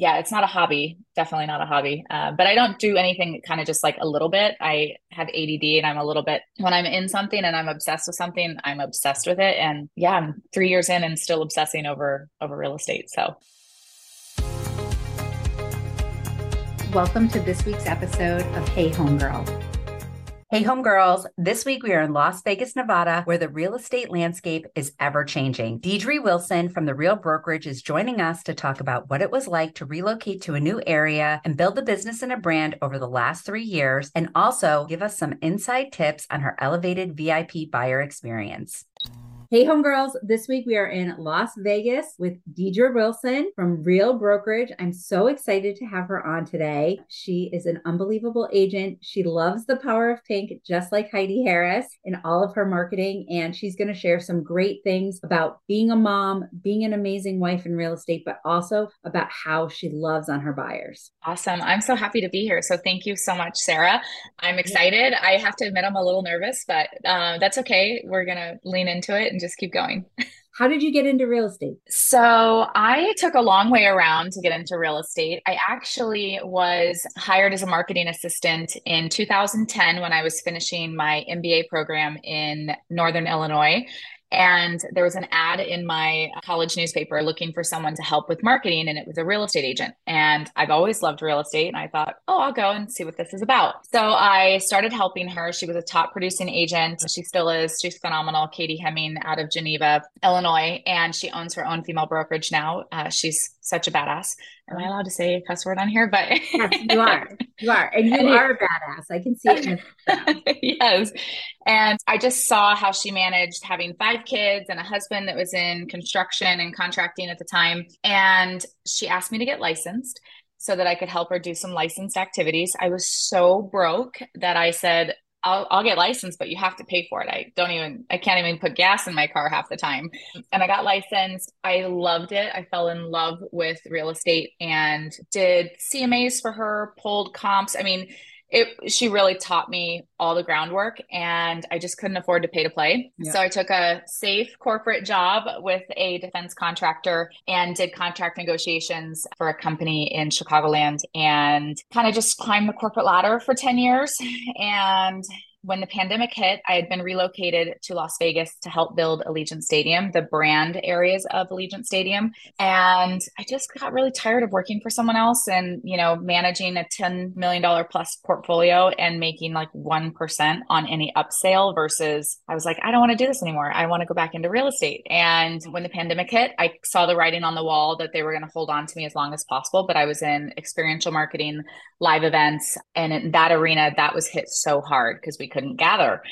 yeah, it's not a hobby. Definitely not a hobby. Uh, but I don't do anything kind of just like a little bit. I have ADD and I'm a little bit, when I'm in something and I'm obsessed with something, I'm obsessed with it. And yeah, I'm three years in and still obsessing over, over real estate. So. Welcome to this week's episode of Hey Homegirl. Hey, homegirls. This week we are in Las Vegas, Nevada, where the real estate landscape is ever changing. Deidre Wilson from The Real Brokerage is joining us to talk about what it was like to relocate to a new area and build a business and a brand over the last three years, and also give us some inside tips on her elevated VIP buyer experience. Hey, homegirls. This week we are in Las Vegas with Deidre Wilson from Real Brokerage. I'm so excited to have her on today. She is an unbelievable agent. She loves the power of pink, just like Heidi Harris in all of her marketing. And she's going to share some great things about being a mom, being an amazing wife in real estate, but also about how she loves on her buyers. Awesome. I'm so happy to be here. So thank you so much, Sarah. I'm excited. I have to admit, I'm a little nervous, but uh, that's okay. We're going to lean into it just keep going. How did you get into real estate? So, I took a long way around to get into real estate. I actually was hired as a marketing assistant in 2010 when I was finishing my MBA program in Northern Illinois. And there was an ad in my college newspaper looking for someone to help with marketing, and it was a real estate agent. And I've always loved real estate, and I thought, oh, I'll go and see what this is about. So I started helping her. She was a top producing agent. She still is. She's phenomenal. Katie Hemming out of Geneva, Illinois, and she owns her own female brokerage now. Uh, she's such a badass. Am I allowed to say a cuss word on here? But yes, you are. You are. And you are a badass. I can see it. yes. And I just saw how she managed having five kids and a husband that was in construction and contracting at the time. And she asked me to get licensed so that I could help her do some licensed activities. I was so broke that I said, I'll, I'll get licensed, but you have to pay for it. I don't even, I can't even put gas in my car half the time. And I got licensed. I loved it. I fell in love with real estate and did CMAs for her, pulled comps. I mean, it she really taught me all the groundwork and I just couldn't afford to pay to play. Yeah. So I took a safe corporate job with a defense contractor and did contract negotiations for a company in Chicagoland and kind of just climbed the corporate ladder for 10 years and when the pandemic hit, I had been relocated to Las Vegas to help build Allegiant Stadium, the brand areas of Allegiant Stadium. And I just got really tired of working for someone else and, you know, managing a $10 million plus portfolio and making like 1% on any upsale versus I was like, I don't want to do this anymore. I want to go back into real estate. And when the pandemic hit, I saw the writing on the wall that they were going to hold on to me as long as possible. But I was in experiential marketing, live events, and in that arena, that was hit so hard because we couldn't gather.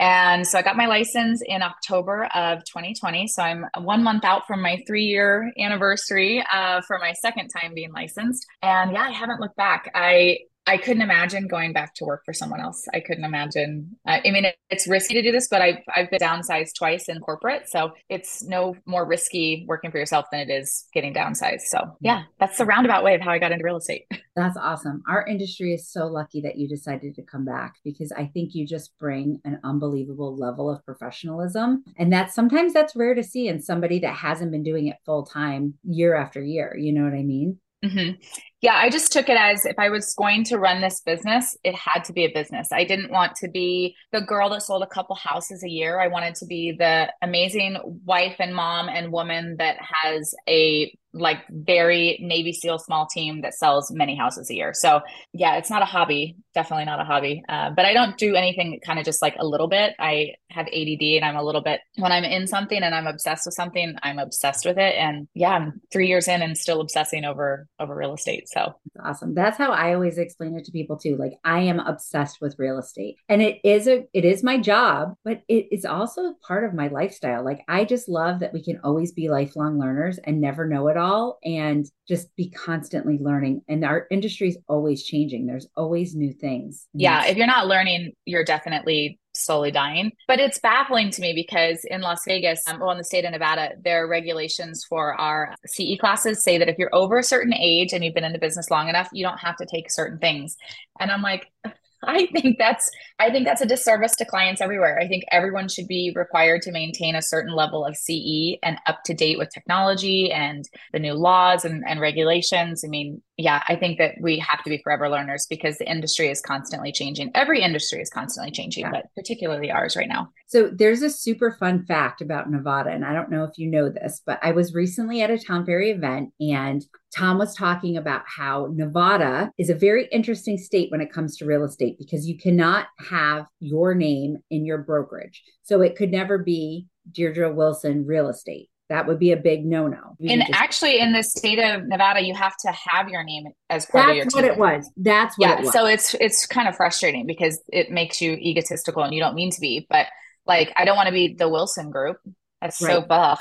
And so I got my license in October of 2020. So I'm one month out from my three year anniversary uh, for my second time being licensed. And yeah, I haven't looked back. I I couldn't imagine going back to work for someone else. I couldn't imagine. Uh, I mean, it, it's risky to do this, but I've I've been downsized twice in corporate, so it's no more risky working for yourself than it is getting downsized. So yeah, that's the roundabout way of how I got into real estate. That's awesome. Our industry is so lucky that you decided to come back because I think you just bring an unbelievable level of professionalism, and that's sometimes that's rare to see in somebody that hasn't been doing it full time year after year. You know what I mean? Mm-hmm. Yeah, I just took it as if I was going to run this business, it had to be a business. I didn't want to be the girl that sold a couple houses a year. I wanted to be the amazing wife and mom and woman that has a like very Navy SEAL small team that sells many houses a year. So yeah, it's not a hobby. Definitely not a hobby. Uh, but I don't do anything kind of just like a little bit. I have ADD and I'm a little bit when I'm in something and I'm obsessed with something, I'm obsessed with it. And yeah, I'm three years in and still obsessing over over real estate. So That's awesome. That's how I always explain it to people too. Like I am obsessed with real estate, and it is a it is my job, but it is also part of my lifestyle. Like I just love that we can always be lifelong learners and never know it all, and just be constantly learning. And our industry is always changing. There's always new things. Yeah, if you're not learning, you're definitely slowly dying. But it's baffling to me because in Las Vegas, um, well, in the state of Nevada, there are regulations for our CE classes say that if you're over a certain age and you've been in the business long enough, you don't have to take certain things. And I'm like, I think that's I think that's a disservice to clients everywhere. I think everyone should be required to maintain a certain level of CE and up to date with technology and the new laws and, and regulations. I mean, yeah, I think that we have to be forever learners because the industry is constantly changing. Every industry is constantly changing, yeah. but particularly ours right now. So there's a super fun fact about Nevada, and I don't know if you know this, but I was recently at a Tom Ferry event and Tom was talking about how Nevada is a very interesting state when it comes to real estate because you cannot have your name in your brokerage. So it could never be Deidre Wilson Real Estate. That would be a big no-no. and just- actually, in the state of Nevada, you have to have your name as part That's of your. That's what it was. That's what. Yeah. It was. So it's it's kind of frustrating because it makes you egotistical, and you don't mean to be. But like, I don't want to be the Wilson Group. That's right. so bugh.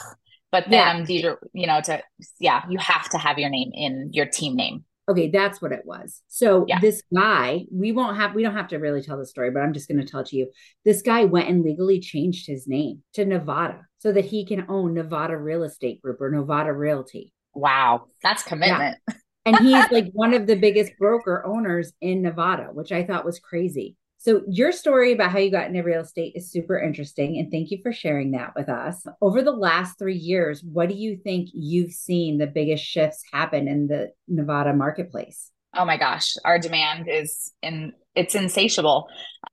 But then yeah. these are, you know, to yeah, you have to have your name in your team name. Okay, that's what it was. So yeah. this guy, we won't have we don't have to really tell the story, but I'm just going to tell it to you. This guy went and legally changed his name to Nevada so that he can own Nevada Real Estate Group or Nevada Realty. Wow, that's commitment. Yeah. and he's like one of the biggest broker owners in Nevada, which I thought was crazy. So, your story about how you got into real estate is super interesting. And thank you for sharing that with us. Over the last three years, what do you think you've seen the biggest shifts happen in the Nevada marketplace? Oh my gosh, our demand is in it's insatiable.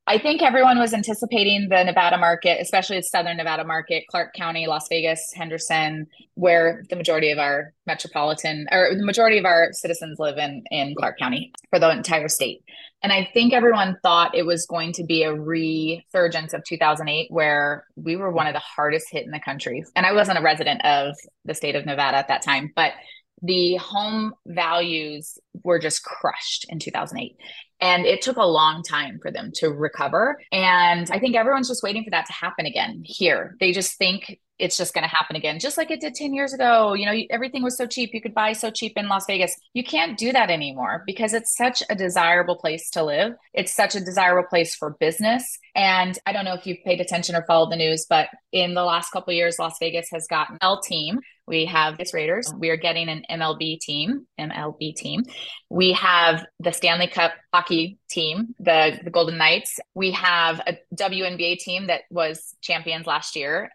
I think everyone was anticipating the Nevada market, especially the southern Nevada market, Clark County, Las Vegas, Henderson, where the majority of our metropolitan or the majority of our citizens live in in Clark County for the entire state. And I think everyone thought it was going to be a resurgence of 2008 where we were one of the hardest hit in the country. And I wasn't a resident of the state of Nevada at that time, but the home values were just crushed in 2008. And it took a long time for them to recover. And I think everyone's just waiting for that to happen again here. They just think it's just going to happen again, just like it did 10 years ago. You know, everything was so cheap. You could buy so cheap in Las Vegas. You can't do that anymore because it's such a desirable place to live. It's such a desirable place for business. And I don't know if you've paid attention or followed the news, but in the last couple years, Las Vegas has gotten L team. We have this Raiders. We are getting an MLB team, MLB team. We have the Stanley Cup hockey team, the, the Golden Knights. We have a WNBA team that was champions last year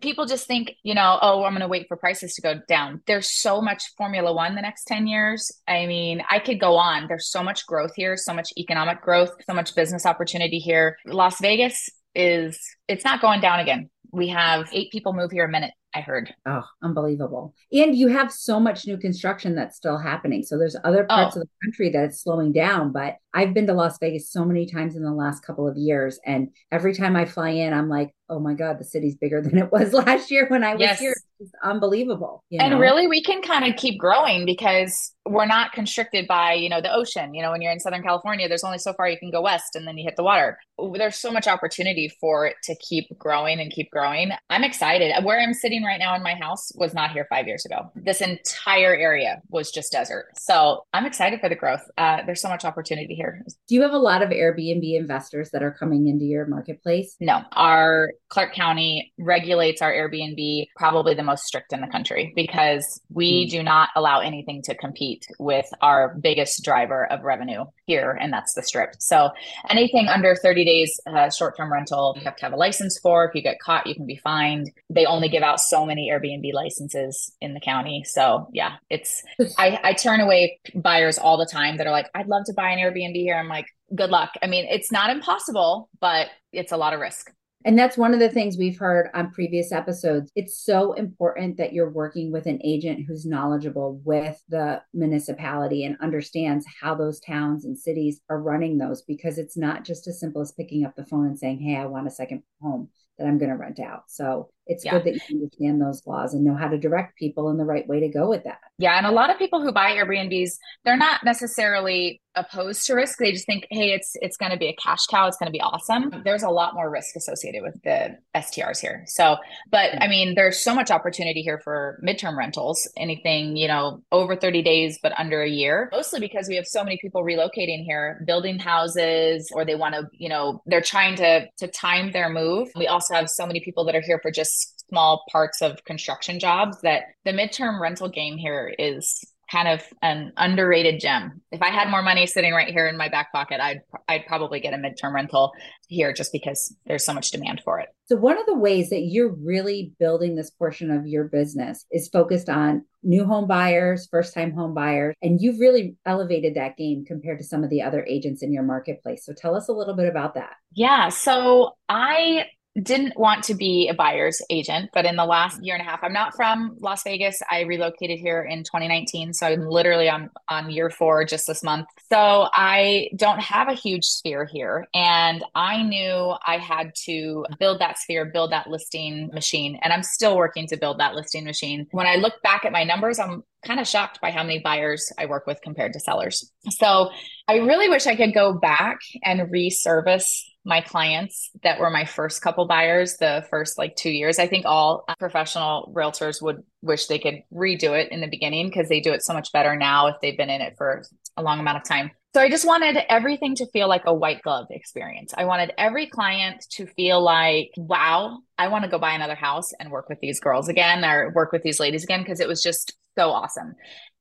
people just think, you know, oh, I'm going to wait for prices to go down. There's so much Formula One the next 10 years. I mean, I could go on. There's so much growth here, so much economic growth, so much business opportunity here. Las Vegas is, it's not going down again. We have eight people move here a minute. I heard. Oh, unbelievable. And you have so much new construction that's still happening. So there's other oh. parts oh. of the country that it's slowing down, but I've been to Las Vegas so many times in the last couple of years. And every time I fly in, I'm like, oh my God, the city's bigger than it was last year when I was yes. here. It's unbelievable. You know? And really, we can kind of keep growing because we're not constricted by, you know, the ocean. You know, when you're in Southern California, there's only so far you can go west and then you hit the water. There's so much opportunity for it to keep growing and keep growing. I'm excited. Where I'm sitting right now in my house was not here five years ago. This entire area was just desert. So I'm excited for the growth. Uh, there's so much opportunity here here. Do you have a lot of Airbnb investors that are coming into your marketplace? No. Our Clark County regulates our Airbnb probably the most strict in the country because we mm. do not allow anything to compete with our biggest driver of revenue here, and that's the strip. So anything under 30 days uh, short term rental, you have to have a license for. If you get caught, you can be fined. They only give out so many Airbnb licenses in the county. So yeah, it's, I, I turn away buyers all the time that are like, I'd love to buy an Airbnb here. I'm like, good luck. I mean, it's not impossible, but it's a lot of risk. And that's one of the things we've heard on previous episodes. It's so important that you're working with an agent who's knowledgeable with the municipality and understands how those towns and cities are running those because it's not just as simple as picking up the phone and saying, Hey, I want a second home that I'm going to rent out. So it's yeah. good that you understand those laws and know how to direct people in the right way to go with that. Yeah. And a lot of people who buy Airbnbs, they're not necessarily opposed to risk. They just think, hey, it's it's going to be a cash cow. It's going to be awesome. There's a lot more risk associated with the STRs here. So, but I mean, there's so much opportunity here for midterm rentals. Anything you know over 30 days, but under a year. Mostly because we have so many people relocating here, building houses, or they want to, you know, they're trying to to time their move. We also have so many people that are here for just small parts of construction jobs that the midterm rental game here is kind of an underrated gem. If I had more money sitting right here in my back pocket, I'd I'd probably get a midterm rental here just because there's so much demand for it. So one of the ways that you're really building this portion of your business is focused on new home buyers, first time home buyers, and you've really elevated that game compared to some of the other agents in your marketplace. So tell us a little bit about that. Yeah, so I didn't want to be a buyer's agent, but in the last year and a half, I'm not from Las Vegas. I relocated here in 2019. So I'm literally on, on year four just this month. So I don't have a huge sphere here. And I knew I had to build that sphere, build that listing machine. And I'm still working to build that listing machine. When I look back at my numbers, I'm kind of shocked by how many buyers I work with compared to sellers. So I really wish I could go back and reservice my clients that were my first couple buyers the first like two years i think all professional realtors would wish they could redo it in the beginning because they do it so much better now if they've been in it for a long amount of time. So i just wanted everything to feel like a white glove experience. I wanted every client to feel like wow i want to go buy another house and work with these girls again or work with these ladies again because it was just so awesome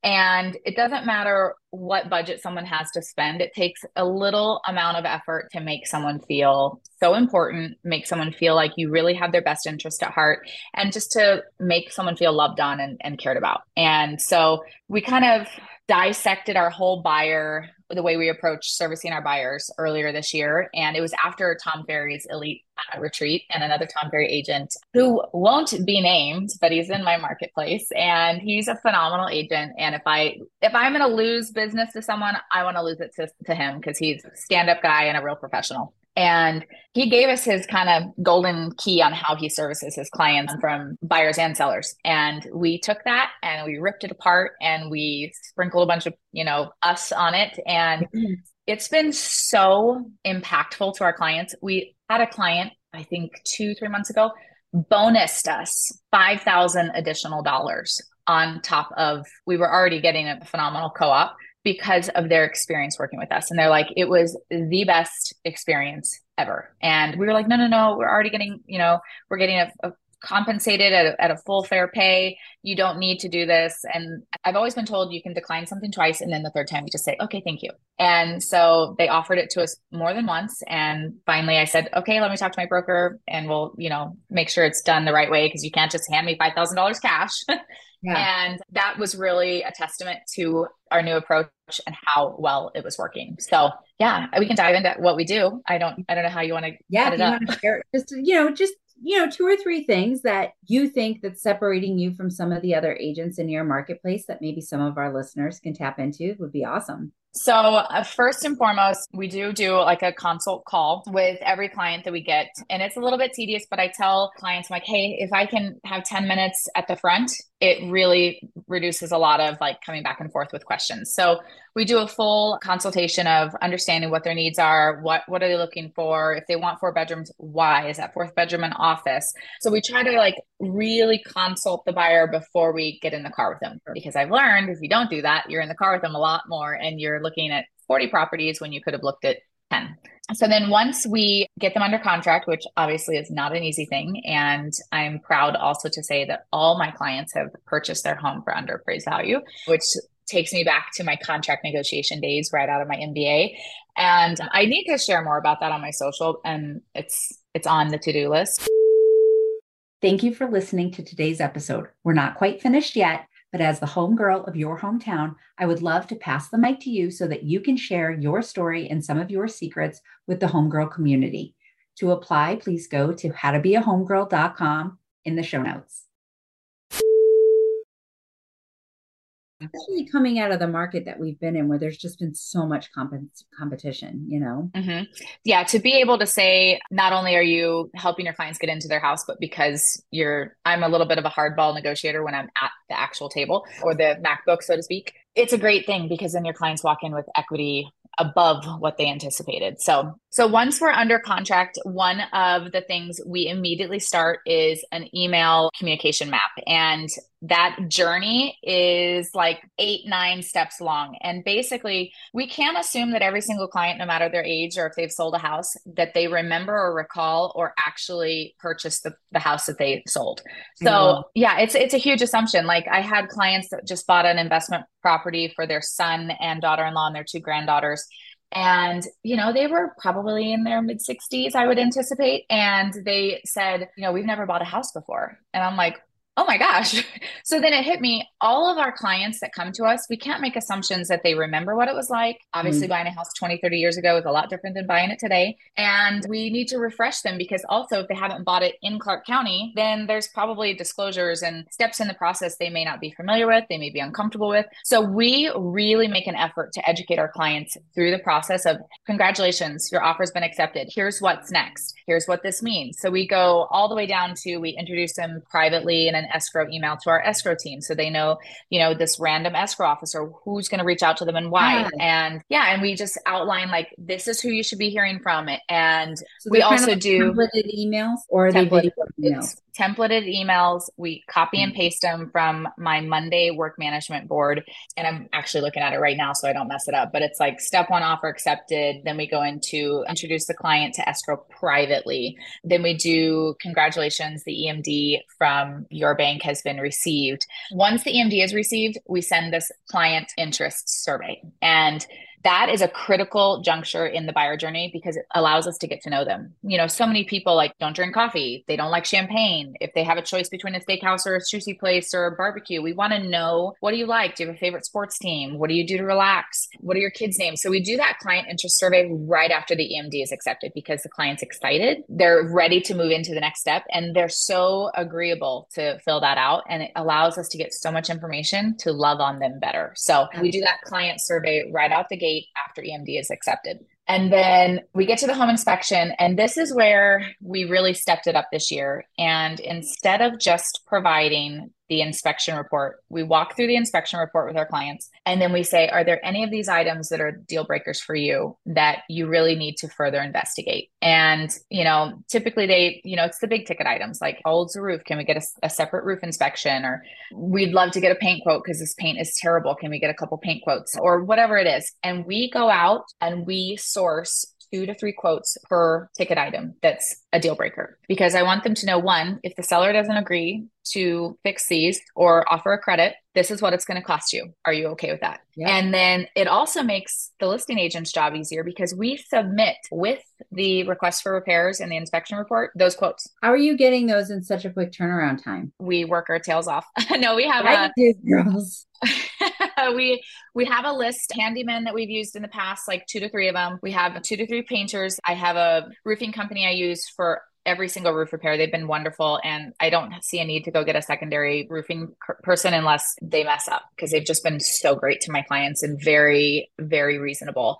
and it doesn't matter what budget someone has to spend, it takes a little amount of effort to make someone feel so important, make someone feel like you really have their best interest at heart, and just to make someone feel loved on and, and cared about. And so we kind of dissected our whole buyer the way we approach servicing our buyers earlier this year. And it was after Tom Ferry's elite uh, retreat and another Tom Ferry agent who won't be named, but he's in my marketplace and he's a phenomenal agent. And if I, if I'm going to lose business to someone, I want to lose it to, to him because he's a stand up guy and a real professional. And he gave us his kind of golden key on how he services his clients from buyers and sellers. And we took that and we ripped it apart and we sprinkled a bunch of, you know, us on it. And mm-hmm. it's been so impactful to our clients. We had a client, I think two, three months ago, bonused us 5,000 additional dollars on top of, we were already getting a phenomenal co op because of their experience working with us. And they're like, it was the best experience ever. And we were like, no, no, no, we're already getting, you know, we're getting a, a compensated at a, at a full fair pay. You don't need to do this. And I've always been told you can decline something twice. And then the third time you just say, okay, thank you. And so they offered it to us more than once. And finally I said, okay, let me talk to my broker and we'll, you know, make sure it's done the right way. Cause you can't just hand me $5,000 cash. Yeah. And that was really a testament to our new approach and how well it was working. So yeah, we can dive into what we do. I don't I don't know how you want to yeah, you want to share just you know, just you know, two or three things that you think that's separating you from some of the other agents in your marketplace that maybe some of our listeners can tap into would be awesome. So, uh, first and foremost, we do do like a consult call with every client that we get. And it's a little bit tedious, but I tell clients, I'm like, hey, if I can have 10 minutes at the front, it really reduces a lot of like coming back and forth with questions. So, we do a full consultation of understanding what their needs are, what what are they looking for, if they want four bedrooms, why is that fourth bedroom an office? So we try to like really consult the buyer before we get in the car with them because I've learned if you don't do that, you're in the car with them a lot more and you're looking at 40 properties when you could have looked at 10. So then once we get them under contract, which obviously is not an easy thing, and I'm proud also to say that all my clients have purchased their home for under appraised value, which takes me back to my contract negotiation days right out of my MBA. And I need to share more about that on my social and it's it's on the to-do list. Thank you for listening to today's episode. We're not quite finished yet, but as the homegirl of your hometown, I would love to pass the mic to you so that you can share your story and some of your secrets with the homegirl community. To apply, please go to howtobeahomegirl.com in the show notes. Especially coming out of the market that we've been in where there's just been so much comp- competition you know mm-hmm. yeah to be able to say not only are you helping your clients get into their house but because you're i'm a little bit of a hardball negotiator when i'm at the actual table or the macbook so to speak it's a great thing because then your clients walk in with equity above what they anticipated. So So once we're under contract, one of the things we immediately start is an email communication map. And that journey is like eight, nine steps long. And basically, we can't assume that every single client, no matter their age or if they've sold a house, that they remember or recall or actually purchased the, the house that they sold. So mm-hmm. yeah, it's it's a huge assumption. Like I had clients that just bought an investment property for their son and daughter-in-law and their two granddaughters and, you know, they were probably in their mid 60s, I would anticipate. And they said, you know, we've never bought a house before. And I'm like, oh my gosh. So then it hit me all of our clients that come to us, we can't make assumptions that they remember what it was like. Obviously, mm buying a house 20, 30 years ago is a lot different than buying it today. And we need to refresh them because also, if they haven't bought it in Clark County, then there's probably disclosures and steps in the process they may not be familiar with, they may be uncomfortable with. So we really make an effort to educate our clients through the process of congratulations, your offer's been accepted. Here's what's next. Here's what this means. So we go all the way down to we introduce them privately in an escrow email to our escrow team so they know you know this random escrow officer who's going to reach out to them and why yeah. and yeah and we just outline like this is who you should be hearing from and so we also do emails or template, emails templated emails. We copy and mm. paste them from my Monday work management board. And I'm actually looking at it right now so I don't mess it up. But it's like step one offer accepted. Then we go into introduce the client to escrow privately. Then we do congratulations, the EMD from your bank has been received. Once the EMD is received, we send this client interest survey. And that is a critical juncture in the buyer journey because it allows us to get to know them. You know, so many people like don't drink coffee, they don't like champagne. If they have a choice between a steakhouse or a sushi place or a barbecue, we want to know what do you like? Do you have a favorite sports team? What do you do to relax? What are your kids' names? So we do that client interest survey right after the EMD is accepted because the client's excited. They're ready to move into the next step and they're so agreeable to fill that out. And it allows us to get so much information to love on them better. So we do that client survey right out the gate after EMD is accepted. And then we get to the home inspection, and this is where we really stepped it up this year. And instead of just providing the inspection report. We walk through the inspection report with our clients and then we say, Are there any of these items that are deal breakers for you that you really need to further investigate? And, you know, typically they, you know, it's the big ticket items like how old's the roof? Can we get a, a separate roof inspection? Or we'd love to get a paint quote because this paint is terrible. Can we get a couple paint quotes or whatever it is? And we go out and we source two to three quotes per ticket item that's a deal breaker because I want them to know one, if the seller doesn't agree to fix these or offer a credit, this is what it's going to cost you. Are you okay with that? Yeah. And then it also makes the listing agent's job easier because we submit with the request for repairs and the inspection report those quotes. How are you getting those in such a quick turnaround time? We work our tails off. no, we have I a girls. we we have a list handyman that we've used in the past like two to three of them we have two to three painters i have a roofing company i use for every single roof repair. They've been wonderful. And I don't see a need to go get a secondary roofing person unless they mess up because they've just been so great to my clients and very, very reasonable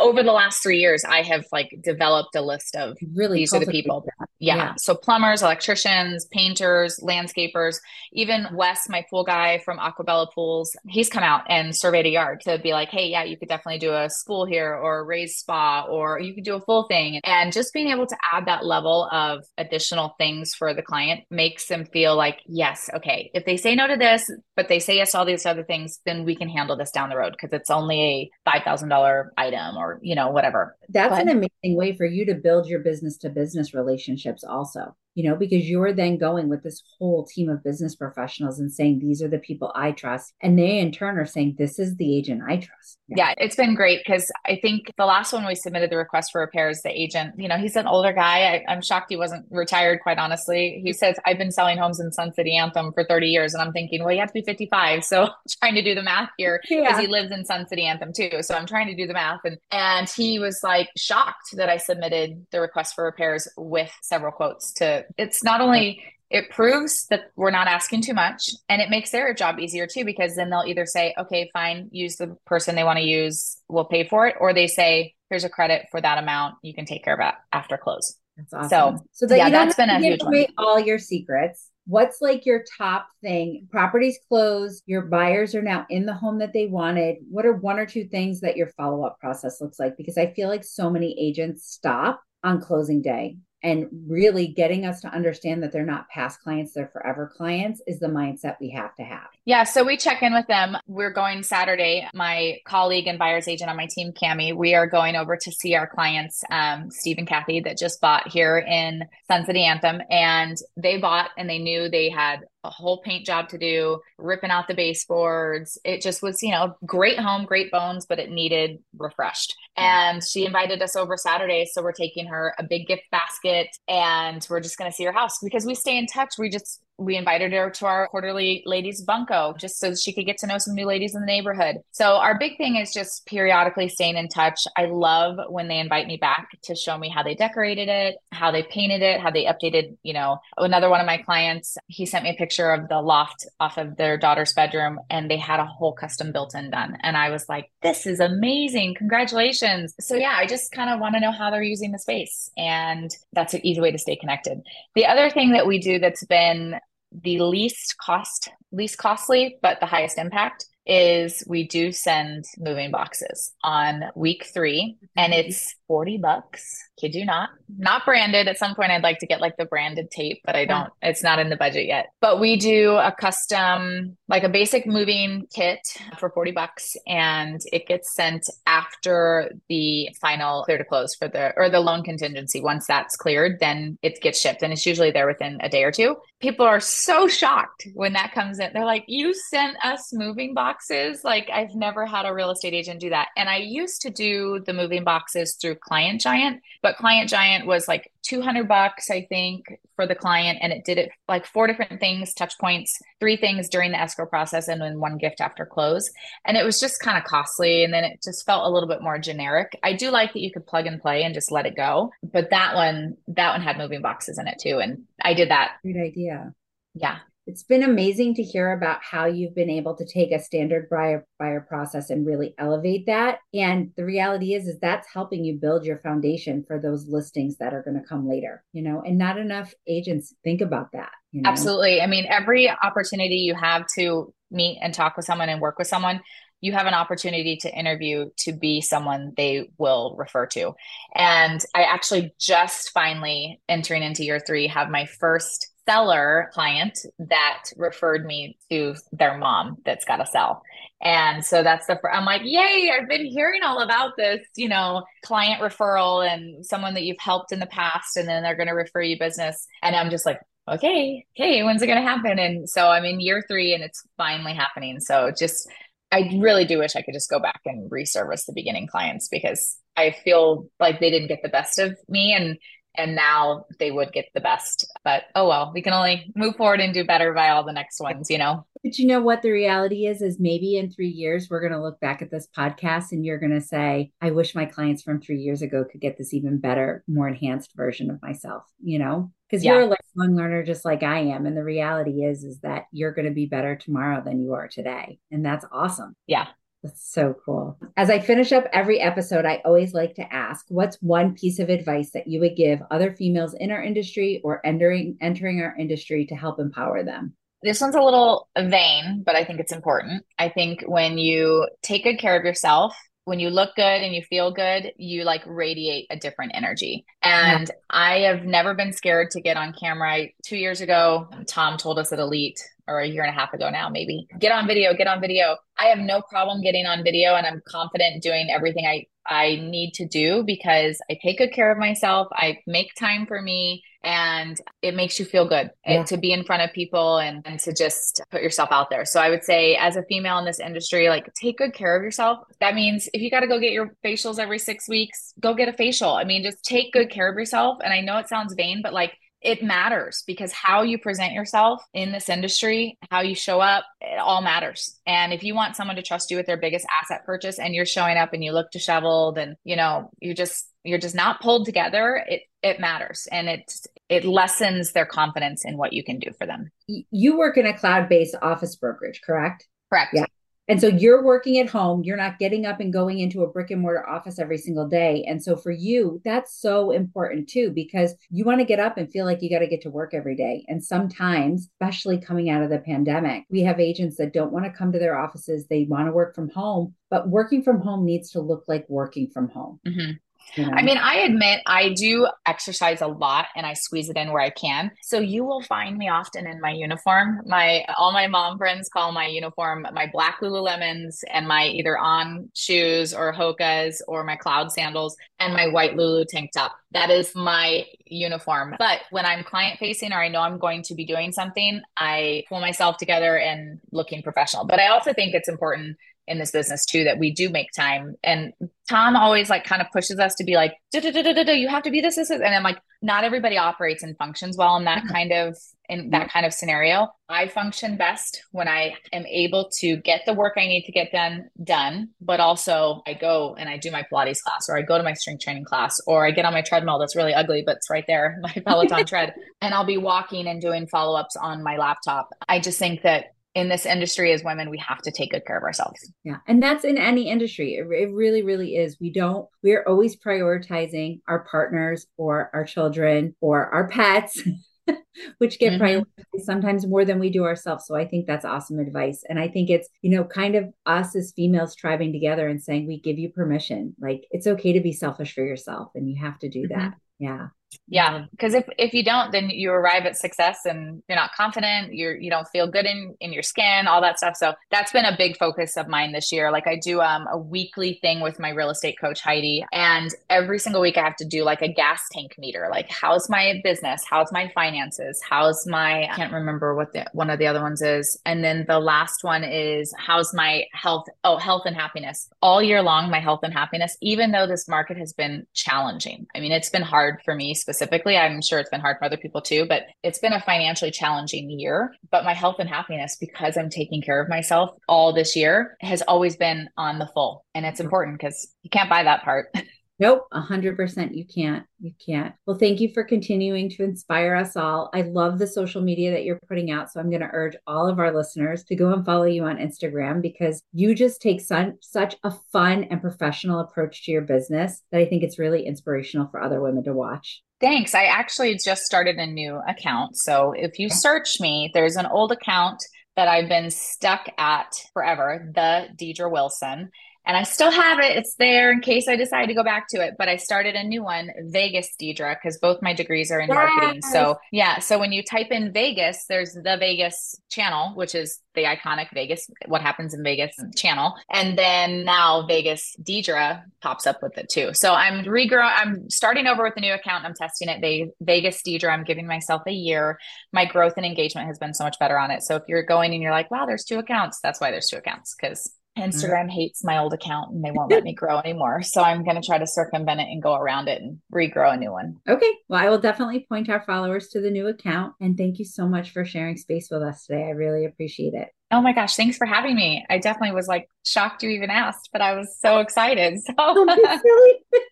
over the last three years, I have like developed a list of really these are the people. Yeah. yeah. So plumbers, electricians, painters, landscapers, even Wes, my pool guy from Aquabella Pools, he's come out and surveyed a yard to be like, hey, yeah, you could definitely do a school here or a raised spa, or you could do a full thing. And just being able to add that level of additional things for the client makes them feel like, yes, okay, if they say no to this, but they say yes to all these other things, then we can handle this down the road because it's only a $5,000 item or you know whatever. That's but, an amazing way for you to build your business to business relationships also you know, because you're then going with this whole team of business professionals and saying, these are the people I trust. And they in turn are saying, this is the agent I trust. Yeah, yeah it's been great because I think the last one we submitted the request for repairs, the agent, you know, he's an older guy. I, am shocked he wasn't retired, quite honestly. He says, I've been selling homes in Sun City Anthem for 30 years. And I'm thinking, well, you have to be 55. So trying to do the math here because yeah. he lives in Sun City Anthem too. So I'm trying to do the math. And, and he was like shocked that I submitted the request for repairs with several quotes to it's not only it proves that we're not asking too much and it makes their job easier too because then they'll either say okay fine use the person they want to use we'll pay for it or they say here's a credit for that amount you can take care of it after close that's awesome. So, so that yeah, that's been a huge one. all your secrets what's like your top thing? Properties closed, your buyers are now in the home that they wanted. What are one or two things that your follow up process looks like? Because I feel like so many agents stop on closing day and really getting us to understand that they're not past clients, they're forever clients is the mindset we have to have. Yeah. So we check in with them. We're going Saturday. My colleague and buyer's agent on my team, Cami, we are going over to see our clients, um, Steve and Kathy, that just bought here in Sun City Anthem. And they bought and they knew they had a whole paint job to do, ripping out the baseboards. It just was, you know, great home, great bones, but it needed refreshed. And she invited us over Saturday. So we're taking her a big gift basket and we're just going to see her house because we stay in touch. We just, we invited her to our quarterly ladies bunko just so she could get to know some new ladies in the neighborhood. So our big thing is just periodically staying in touch. I love when they invite me back to show me how they decorated it, how they painted it, how they updated, you know, another one of my clients, he sent me a picture of the loft off of their daughter's bedroom and they had a whole custom built in done. And I was like, this is amazing. Congratulations. So yeah, I just kind of want to know how they're using the space and that's an easy way to stay connected. The other thing that we do that's been the least cost least costly but the highest impact is we do send moving boxes on week three and mm-hmm. it's 40 bucks. Kid you not. Not branded. At some point i'd like to get like the branded tape but i don't it's not in the budget yet. But we do a custom like a basic moving kit for 40 bucks and it gets sent after the final clear to close for the or the loan contingency. Once that's cleared then it gets shipped and it's usually there within a day or two. People are so shocked when that comes in. They're like you sent us moving boxes? Like i've never had a real estate agent do that. And i used to do the moving boxes through client giant but client giant was like 200 bucks i think for the client and it did it like four different things touch points three things during the escrow process and then one gift after close. And it was just kind of costly and then it just felt a little bit more generic. I do like that you could plug and play and just let it go but that one that one had moving boxes in it too and i did that. Great idea. Yeah it's been amazing to hear about how you've been able to take a standard buyer buyer process and really elevate that. And the reality is, is that's helping you build your foundation for those listings that are going to come later. You know, and not enough agents think about that. You know? Absolutely. I mean, every opportunity you have to meet and talk with someone and work with someone, you have an opportunity to interview to be someone they will refer to. And I actually just finally entering into year three have my first seller client that referred me to their mom that's got to sell. And so that's the, I'm like, yay, I've been hearing all about this, you know, client referral and someone that you've helped in the past, and then they're going to refer you business. And I'm just like, okay, okay, when's it going to happen? And so I'm in year three and it's finally happening. So just, I really do wish I could just go back and reservice the beginning clients because I feel like they didn't get the best of me. And and now they would get the best. But oh well, we can only move forward and do better by all the next ones, you know? But you know what the reality is is maybe in 3 years we're going to look back at this podcast and you're going to say, I wish my clients from 3 years ago could get this even better, more enhanced version of myself, you know? Because yeah. you're a lifelong learner just like I am and the reality is is that you're going to be better tomorrow than you are today. And that's awesome. Yeah. That's so cool. As I finish up every episode, I always like to ask what's one piece of advice that you would give other females in our industry or entering entering our industry to help empower them? This one's a little vain, but I think it's important. I think when you take good care of yourself, when you look good and you feel good, you like radiate a different energy. And yeah. I have never been scared to get on camera. Two years ago, Tom told us at Elite or a year and a half ago now, maybe get on video, get on video. I have no problem getting on video and I'm confident doing everything I, I need to do because I take good care of myself. I make time for me and it makes you feel good eh, yeah. to be in front of people and, and to just put yourself out there. So I would say as a female in this industry, like take good care of yourself. That means if you got to go get your facials every six weeks, go get a facial. I mean, just take good care of yourself. And I know it sounds vain, but like it matters because how you present yourself in this industry, how you show up, it all matters. And if you want someone to trust you with their biggest asset purchase and you're showing up and you look disheveled and you know, you just you're just not pulled together, it it matters and it it lessens their confidence in what you can do for them. You work in a cloud-based office brokerage, correct? Correct. Yeah. And so you're working at home, you're not getting up and going into a brick and mortar office every single day. And so for you, that's so important too, because you want to get up and feel like you got to get to work every day. And sometimes, especially coming out of the pandemic, we have agents that don't want to come to their offices. They want to work from home, but working from home needs to look like working from home. Mm-hmm. You know? I mean, I admit I do exercise a lot and I squeeze it in where I can. So you will find me often in my uniform. My all my mom friends call my uniform my black Lululemons and my either on shoes or Hoka's or my cloud sandals and my white Lulu tank top. That is my uniform. But when I'm client facing or I know I'm going to be doing something, I pull myself together and looking professional. But I also think it's important in this business too that we do make time and tom always like kind of pushes us to be like you have to be this, this and i'm like not everybody operates and functions well in that mm-hmm. kind of in that kind of scenario. I function best when i am able to get the work i need to get done done but also i go and i do my pilates class or i go to my strength training class or i get on my treadmill that's really ugly but it's right there my peloton tread and i'll be walking and doing follow-ups on my laptop. I just think that in this industry as women we have to take good care of ourselves. Yeah and that's in any industry. It, it really really is. We don't we're always prioritizing our partners or our children or our pets which get mm-hmm. prioritized sometimes more than we do ourselves. So i think that's awesome advice. And i think it's you know kind of us as females tribing together and saying we give you permission. Like it's okay to be selfish for yourself and you have to do mm-hmm. that. Yeah yeah because if if you don't then you arrive at success and you're not confident you're you don't feel good in in your skin all that stuff. So that's been a big focus of mine this year. Like i do um, a weekly thing with my real estate coach heidi and every single week i have to do like a gas tank meter. Like how's my business? How's my finances? How's my i can't remember what the one of the other ones is. And then the last one is how's my health? Oh health and happiness. All year long my health and happiness even though this market has been challenging. I mean it's been hard for me specifically. I'm sure it's been hard for other people too, but it's been a financially challenging year. But my health and happiness, because I'm taking care of myself all this year, has always been on the full. And it's mm-hmm. important because you can't buy that part. Nope, 100% you can't. You can't. Well, thank you for continuing to inspire us all. I love the social media that you're putting out. So I'm going to urge all of our listeners to go and follow you on Instagram because you just take sun, such a fun and professional approach to your business that I think it's really inspirational for other women to watch. Thanks. I actually just started a new account. So if you search me, there's an old account that I've been stuck at forever, the Deidre Wilson and I still have it. It's there in case I decide to go back to it. But I started a new one, Vegas Deidre, because both my degrees are in yes. marketing. So yeah, so when you type in Vegas, there's the Vegas channel, which is the iconic Vegas, what happens in Vegas channel, and then now Vegas Deidre pops up with it too. So I'm regrowing. I'm starting over with a new account. I'm testing it. Vegas Deidre. I'm giving myself a year. My growth and engagement has been so much better on it. So if you're going and you're like, wow, there's two accounts, that's why there's two accounts because Mm-hmm. Instagram hates my old account and they won't let me grow anymore. So I'm going to try to circumvent it and go around it and regrow a new one. Okay. Well, I will definitely point our followers to the new account. And thank you so much for sharing space with us today. I really appreciate it. Oh my gosh, thanks for having me. I definitely was like shocked you even asked, but I was so excited. So,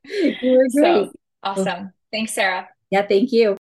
you were great. So, awesome. Thanks, Sarah. Yeah, thank you.